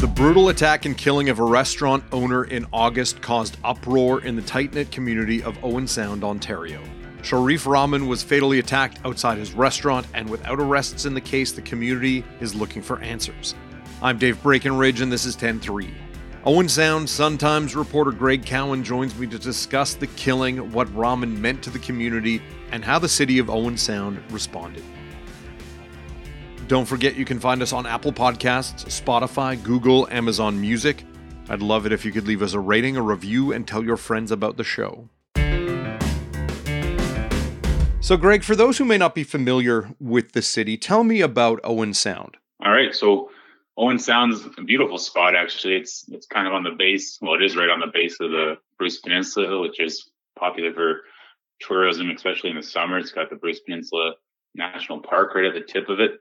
The brutal attack and killing of a restaurant owner in August caused uproar in the tight knit community of Owen Sound, Ontario. Sharif Rahman was fatally attacked outside his restaurant, and without arrests in the case, the community is looking for answers. I'm Dave Breakenridge, and this is 10 3. Owen Sound Sun Times reporter Greg Cowan joins me to discuss the killing, what Rahman meant to the community, and how the city of Owen Sound responded. Don't forget you can find us on Apple Podcasts, Spotify, Google, Amazon Music. I'd love it if you could leave us a rating, a review, and tell your friends about the show. So, Greg, for those who may not be familiar with the city, tell me about Owen Sound. All right. So, Owen Sound's a beautiful spot, actually. It's it's kind of on the base. Well, it is right on the base of the Bruce Peninsula, which is popular for tourism, especially in the summer. It's got the Bruce Peninsula National Park right at the tip of it.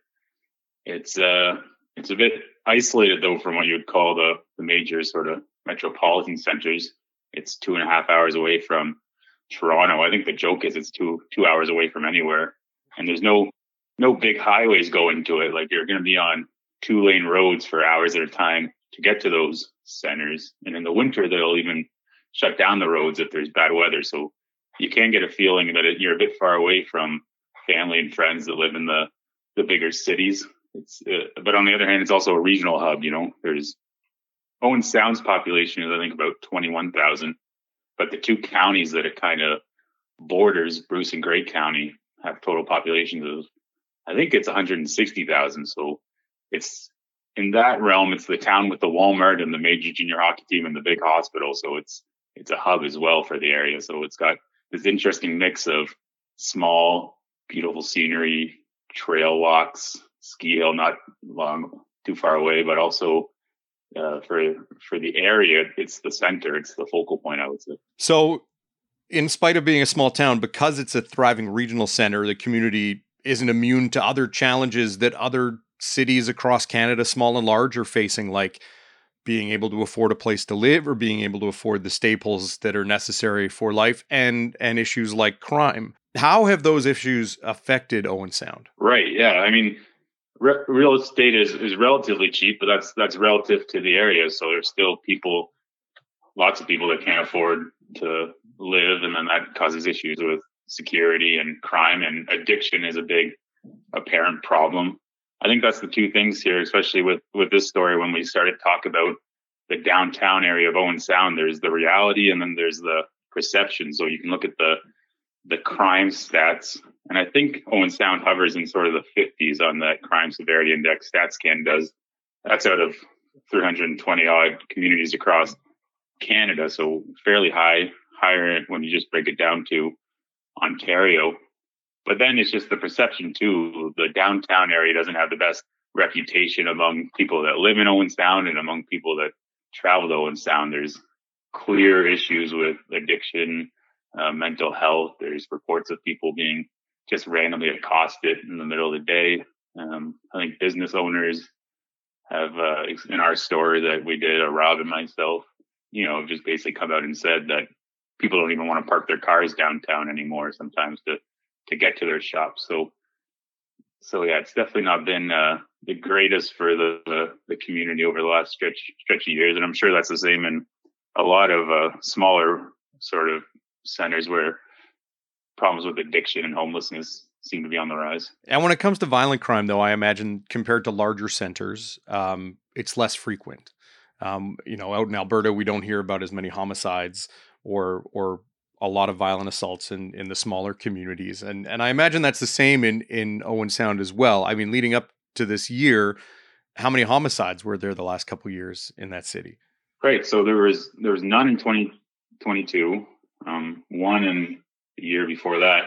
It's uh it's a bit isolated though from what you would call the the major sort of metropolitan centers. It's two and a half hours away from Toronto. I think the joke is it's two two hours away from anywhere, and there's no no big highways going to it. Like you're going to be on two lane roads for hours at a time to get to those centers. And in the winter, they'll even shut down the roads if there's bad weather. So you can get a feeling that it, you're a bit far away from family and friends that live in the the bigger cities. It's, uh, but on the other hand, it's also a regional hub. You know, there's Owen Sound's population is I think about twenty one thousand, but the two counties that it kind of borders, Bruce and Grey County, have total populations of I think it's one hundred and sixty thousand. So it's in that realm. It's the town with the Walmart and the major junior hockey team and the big hospital. So it's it's a hub as well for the area. So it's got this interesting mix of small, beautiful scenery, trail walks, ski hill not long too far away, but also uh, for for the area, it's the center, it's the focal point. I would say. So, in spite of being a small town, because it's a thriving regional center, the community isn't immune to other challenges that other cities across Canada, small and large, are facing, like being able to afford a place to live or being able to afford the staples that are necessary for life and and issues like crime how have those issues affected owen sound right yeah i mean re- real estate is, is relatively cheap, but that's that's relative to the area. So there's still people, lots of people that can't afford to live, and then that causes issues with security and crime and addiction is a big apparent problem. I think that's the two things here, especially with with this story. When we started to talk about the downtown area of Owen Sound, there's the reality, and then there's the perception. So you can look at the the crime stats and I think Owen Sound hovers in sort of the 50s on that crime severity index. StatsCan does. That's out of 320 odd communities across Canada, so fairly high, higher when you just break it down to Ontario. But then it's just the perception too. The downtown area doesn't have the best reputation among people that live in Owen Sound and among people that travel to Owen Sound. There's clear issues with addiction, uh, mental health. There's reports of people being just randomly accosted in the middle of the day. Um, I think business owners have uh, in our store that we did, a Rob and myself, you know, just basically come out and said that people don't even want to park their cars downtown anymore sometimes to to get to their shops. So so yeah, it's definitely not been uh, the greatest for the, the, the community over the last stretch stretch of years, and I'm sure that's the same in a lot of uh, smaller sort of centers where problems with addiction and homelessness seem to be on the rise. And when it comes to violent crime, though, I imagine compared to larger centers, um, it's less frequent. Um, you know, out in Alberta, we don't hear about as many homicides or or a lot of violent assaults in in the smaller communities, and and I imagine that's the same in in Owen Sound as well. I mean, leading up to this year, how many homicides were there the last couple years in that city? Right. So there was there was none in 2022, um, one in the year before that,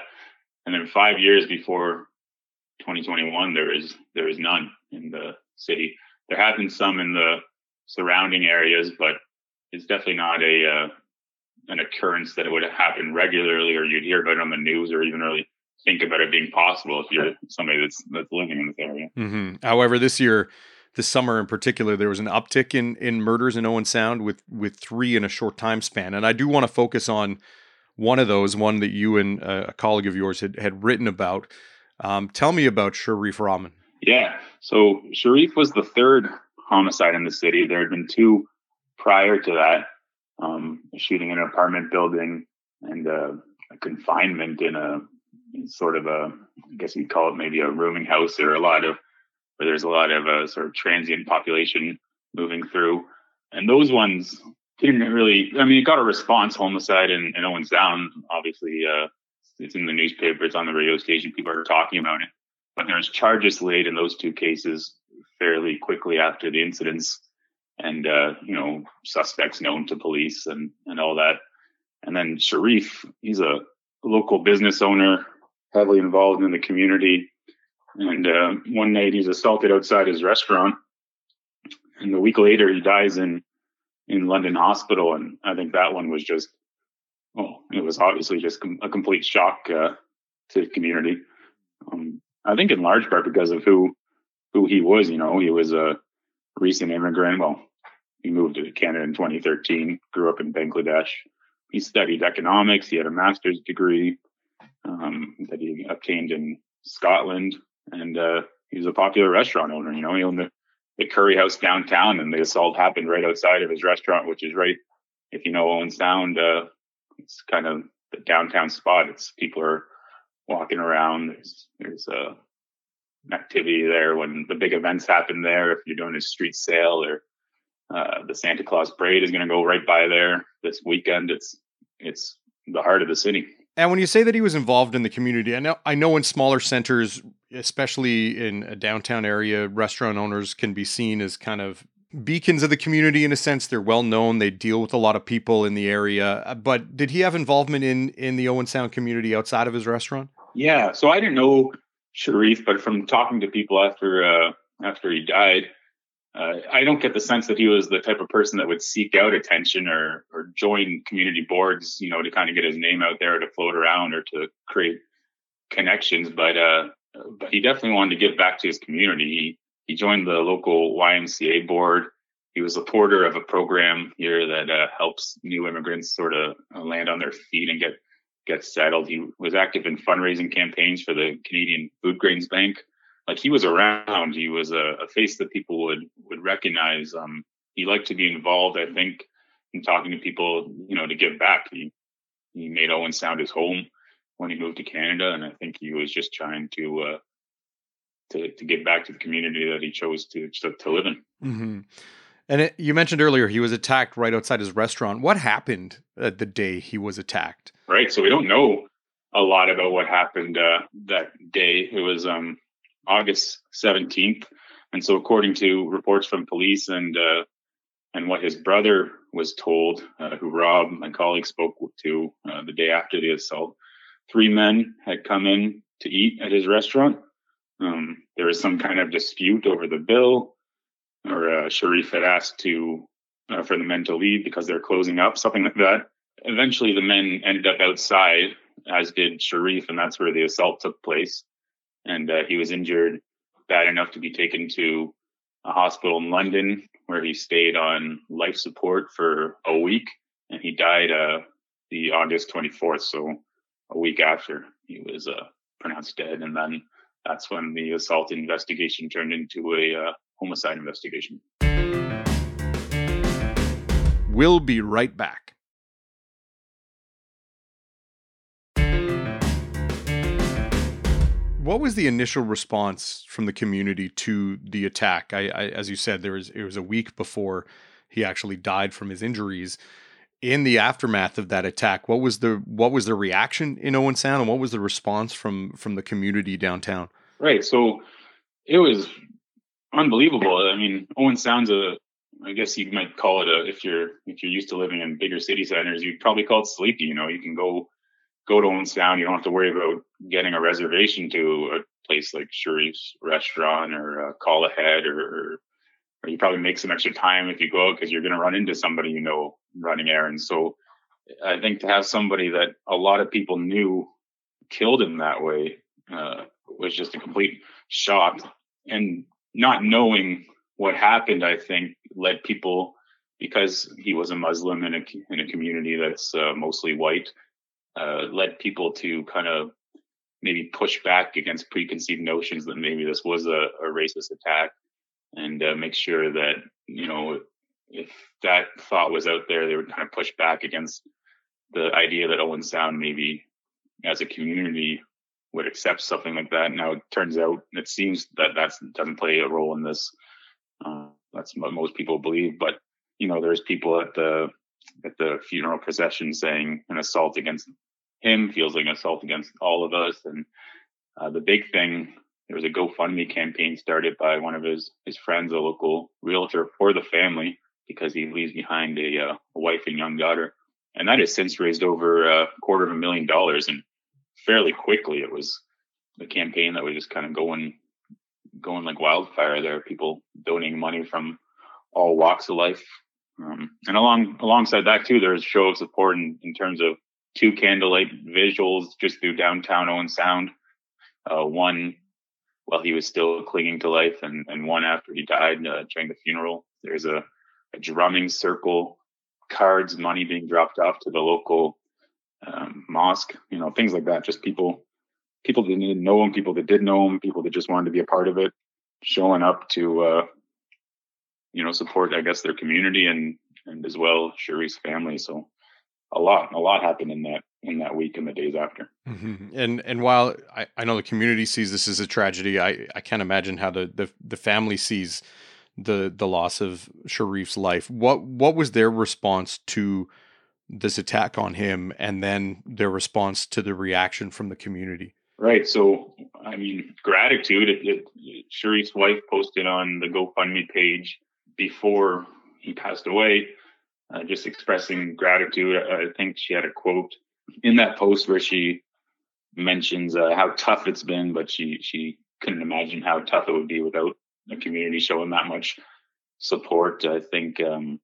and then five years before 2021, there is there is none. in the city. There have been some in the surrounding areas, but it's definitely not a uh, an occurrence that it would happen regularly, or you'd hear about it on the news, or even really think about it being possible if you're somebody that's that's living in this area. Mm-hmm. However, this year, this summer in particular, there was an uptick in in murders in Owen Sound with with three in a short time span, and I do want to focus on one of those, one that you and a colleague of yours had had written about. Um, tell me about Sharif Rahman. Yeah, so Sharif was the third homicide in the city. There had been two prior to that, um, shooting in an apartment building and uh, a confinement in a sort of a, I guess you'd call it maybe a rooming house or a lot of, where there's a lot of a uh, sort of transient population moving through. And those ones didn't really, I mean, it got a response, homicide and, and Owen Sound. Obviously, uh, it's in the newspaper, it's on the radio station, people are talking about it. But there's charges laid in those two cases fairly quickly after the incidents and, uh, you know, suspects known to police and, and all that. And then Sharif, he's a local business owner, heavily involved in the community. And uh, one night he's assaulted outside his restaurant, and a week later he dies in in London Hospital. And I think that one was just, well, it was obviously just com- a complete shock uh, to the community. Um, I think in large part because of who who he was. You know, he was a recent immigrant. Well, he moved to Canada in 2013. Grew up in Bangladesh. He studied economics. He had a master's degree um, that he obtained in Scotland, and uh, he was a popular restaurant owner. You know, he owned the, the Curry House downtown, and the assault happened right outside of his restaurant, which is right. If you know Owen Sound, uh, it's kind of the downtown spot. It's people are walking around. There's there's uh, activity there when the big events happen there. If you're doing a street sale or uh, the Santa Claus parade is going to go right by there this weekend. It's it's the heart of the city. And when you say that he was involved in the community, I know I know in smaller centers, especially in a downtown area, restaurant owners can be seen as kind of beacons of the community in a sense. They're well known. They deal with a lot of people in the area. Uh, but did he have involvement in in the Owen Sound community outside of his restaurant? Yeah. So I didn't know Sharif, but from talking to people after uh, after he died, uh, I don't get the sense that he was the type of person that would seek out attention or or join community boards, you know, to kind of get his name out there to float around or to create connections. But uh, but he definitely wanted to give back to his community. He he joined the local YMCA board. He was a porter of a program here that uh, helps new immigrants sort of uh, land on their feet and get get settled. He was active in fundraising campaigns for the Canadian Food Grains Bank like he was around. He was a, a face that people would would recognize. Um, he liked to be involved. I think in talking to people, you know, to give back. He he made Owen Sound his home when he moved to Canada, and I think he was just trying to uh, to to give back to the community that he chose to to, to live in. Mm-hmm. And it, you mentioned earlier he was attacked right outside his restaurant. What happened the day he was attacked? Right. So we don't know a lot about what happened uh, that day. It was um August 17th. And so, according to reports from police and uh, and what his brother was told, uh, who Rob, my colleague, spoke to uh, the day after the assault, three men had come in to eat at his restaurant. Um, there was some kind of dispute over the bill, or uh, Sharif had asked to uh, for the men to leave because they're closing up, something like that. Eventually, the men ended up outside, as did Sharif, and that's where the assault took place and uh, he was injured bad enough to be taken to a hospital in London where he stayed on life support for a week, and he died uh, the August 24th, so a week after he was uh, pronounced dead, and then that's when the assault investigation turned into a uh, homicide investigation. We'll be right back. What was the initial response from the community to the attack? I, I, as you said, there was it was a week before he actually died from his injuries. In the aftermath of that attack, what was the what was the reaction in Owen Sound, and what was the response from from the community downtown? Right. So it was unbelievable. I mean, Owen Sound's a I guess you might call it a if you're if you're used to living in bigger city centers, you'd probably call it sleepy. You know, you can go go to Sound. You don't have to worry about getting a reservation to a place like Sharif's restaurant or uh, call ahead or, or you probably make some extra time if you go because you're going to run into somebody you know running errands. So I think to have somebody that a lot of people knew killed him that way uh, was just a complete shock. And not knowing what happened, I think, led people because he was a Muslim in a in a community that's uh, mostly white, uh, led people to kind of maybe push back against preconceived notions that maybe this was a, a racist attack, and uh, make sure that you know if that thought was out there, they would kind of push back against the idea that Owen Sound maybe as a community would accept something like that. Now it turns out it seems that that doesn't play a role in this. Uh, that's what most people believe, but you know, there's people at the at the funeral procession saying an assault against him feels like an assault against all of us. And uh, the big thing, there was a GoFundMe campaign started by one of his his friends, a local realtor for the family, because he leaves behind a, uh, a wife and young daughter, and that has since raised over a quarter of a million dollars. And fairly quickly, it was the campaign that was just kind of going going like wildfire. There, are people donating money from all walks of life. Um, and along alongside that too, there's show of support in, in terms of two candlelight visuals just through downtown Owen Sound. Uh, one while he was still clinging to life, and, and one after he died uh, during the funeral. There's a, a, drumming circle, cards, money being dropped off to the local um, mosque. You know, things like that. Just people, people that didn't know him, people that did know him, people that just wanted to be a part of it, showing up to, uh, you know, support, I guess, their community and and as well Sharif's family. So a lot, a lot happened in that in that week and the days after. Mm-hmm. And and while I, I know the community sees this as a tragedy, I, I can't imagine how the, the the family sees the the loss of Sharif's life. What what was their response to this attack on him, and then their response to the reaction from the community? Right. So I mean, gratitude. It, it, Sharif's wife posted on the GoFundMe page before he passed away uh, just expressing gratitude. I think she had a quote in that post where she mentions uh, how tough it's been, but she she couldn't imagine how tough it would be without the community showing that much support. I think, um,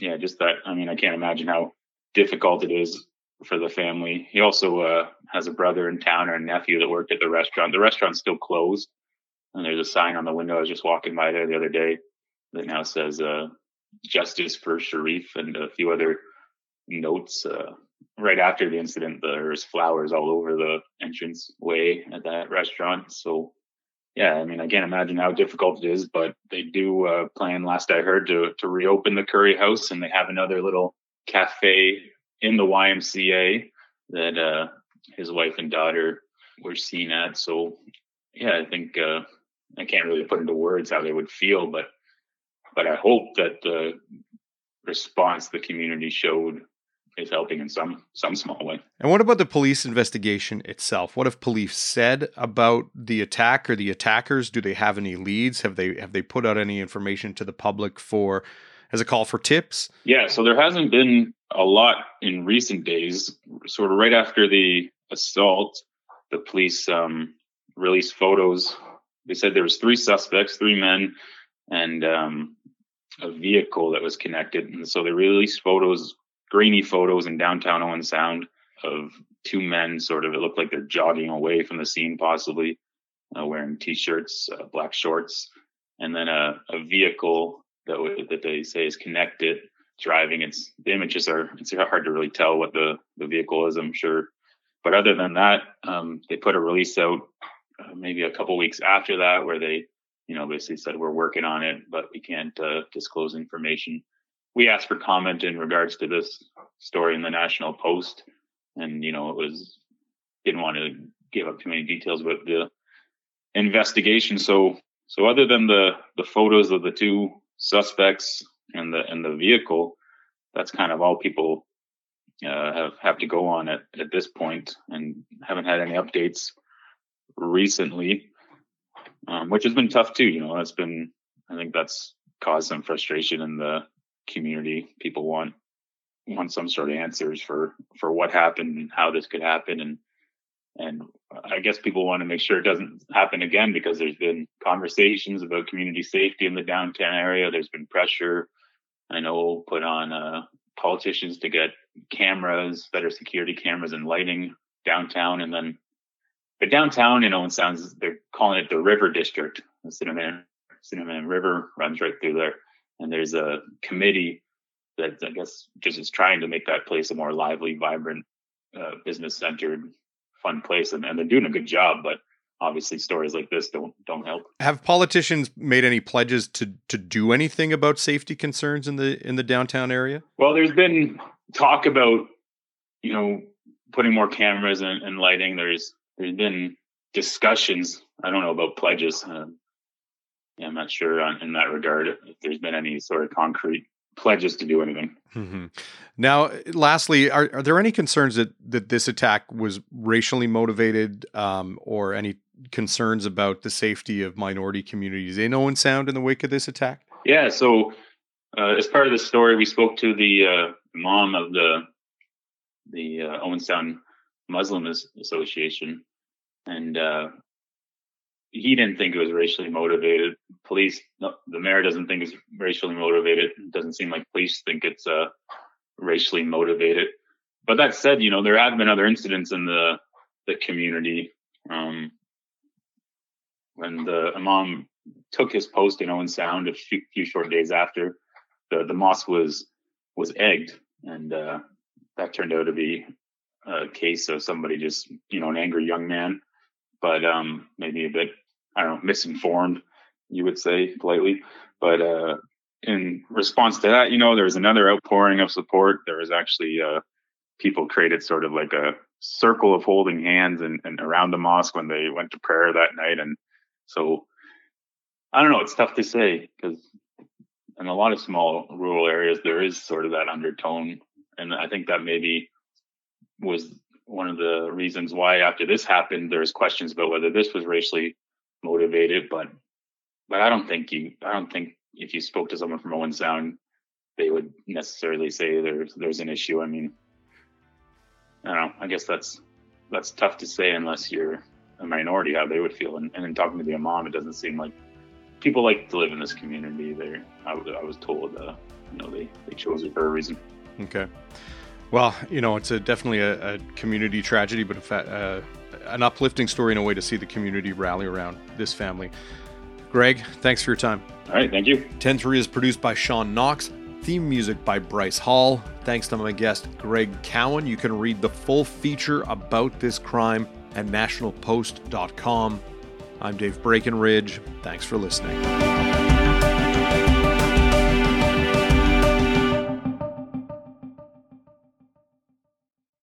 yeah, just that. I mean, I can't imagine how difficult it is for the family. He also uh, has a brother in town or a nephew that worked at the restaurant. The restaurant's still closed, and there's a sign on the window. I was just walking by there the other day that now says uh, justice for Sharif and a few other notes. Uh, right after the incident, there's flowers all over the entrance way at that restaurant. So, yeah, I mean, I can't imagine how difficult it is, but they do uh, plan. Last I heard, to to reopen the Curry House, and they have another little cafe in the YMCA that uh, his wife and daughter were seen at. So, yeah, I think uh, I can't really put into words how they would feel, but but I hope that the response the community showed is helping in some some small way. And what about the police investigation itself? What have police said about the attack or the attackers? Do they have any leads? Have they have they put out any information to the public for as a call for tips? Yeah, so there hasn't been a lot in recent days. Sort of right after the assault, the police um, released photos. They said there was three suspects, three men, and um, a vehicle that was connected. And so they released photos, grainy photos in downtown Owen Sound of two men sort of, it looked like they're jogging away from the scene, possibly uh, wearing t-shirts, uh, black shorts, and then a, a vehicle that, w- that they say is connected driving. It's the images are, it's hard to really tell what the, the vehicle is, I'm sure. But other than that, um, they put a release out uh, maybe a couple weeks after that where they you know, basically said we're working on it, but we can't uh, disclose information. We asked for comment in regards to this story in the National Post, and you know, it was didn't want to give up too many details about the investigation. So, so other than the the photos of the two suspects and the and the vehicle, that's kind of all people uh, have have to go on at at this point, and haven't had any updates recently um, which has been tough too. You know, that's been, I think that's caused some frustration in the community. People want, want some sort of answers for, for what happened and how this could happen. And and I guess people want to make sure it doesn't happen again because there's been conversations about community safety in the downtown area. There's been pressure, I know, put on uh, politicians to get cameras, better security cameras and lighting downtown. And then the downtown in Owen Sounds, they're calling it the River District. The Sydenham, Sydenham River runs right through there. And there's a committee that I guess just is trying to make that place a more lively, vibrant, uh, business centered fun place, and, and they're doing a good job. But obviously, stories like this don't don't help. Have politicians made any pledges to to do anything about safety concerns in the in the downtown area? Well, there's been talk about you know putting more cameras and, and lighting. There's there's been discussions. I don't know about pledges. Uh, yeah, I'm not sure on, in that regard if there's been any sort of concrete pledges to do anything. Mm-hmm. Now, lastly, are, are there any concerns that, that this attack was racially motivated um, or any concerns about the safety of minority communities in Owen Sound in the wake of this attack? Yeah, so uh, as part of the story, we spoke to the uh, imam of the the uh, Owen Sound Muslim Association, and uh, he didn't think it was racially motivated. Police, no, the mayor doesn't think it's racially motivated. It doesn't seem like police think it's uh, racially motivated. But that said, you know, there have been other incidents in the the community. Um, when the imam took his post in Owen Sound a few, few short days after, the the mosque was was egged, and uh, that turned out to be a case of somebody just, you know, an angry young man but um, maybe a bit I don't know misinformed, you would say politely. But uh, in response to that, you know, there was another outpouring of support. There was actually uh, people created sort of like a circle of holding hands and, and around the mosque when they went to prayer that night, and so I don't know. It's tough to say because in a lot of small rural areas there is sort of that undertone, and I think that maybe was one of the reasons why after this happened, there's questions about whether this was racially motivated, but but I don't think you I don't think if you spoke to someone from Owen Sound, they would necessarily say there's there's an issue. I mean, I don't know. I guess that's that's tough to say unless you're a minority how they would feel. And, and in talking to the imam, it doesn't seem like people like to live in this community. They I, I was told, uh, you know, they they chose it for a reason. Okay. Well, you know, it's a, definitely a, a, community tragedy, but fa- uh, an uplifting story in a way to see the community rally around this family. Greg, thanks for your time. All right, thank you. 10 3 is produced by Sean Knox, theme music by Bryce Hall. Thanks to my guest, Greg Cowan. You can read the full feature about this crime at nationalpost.com. I'm Dave Breakenridge. Thanks for listening.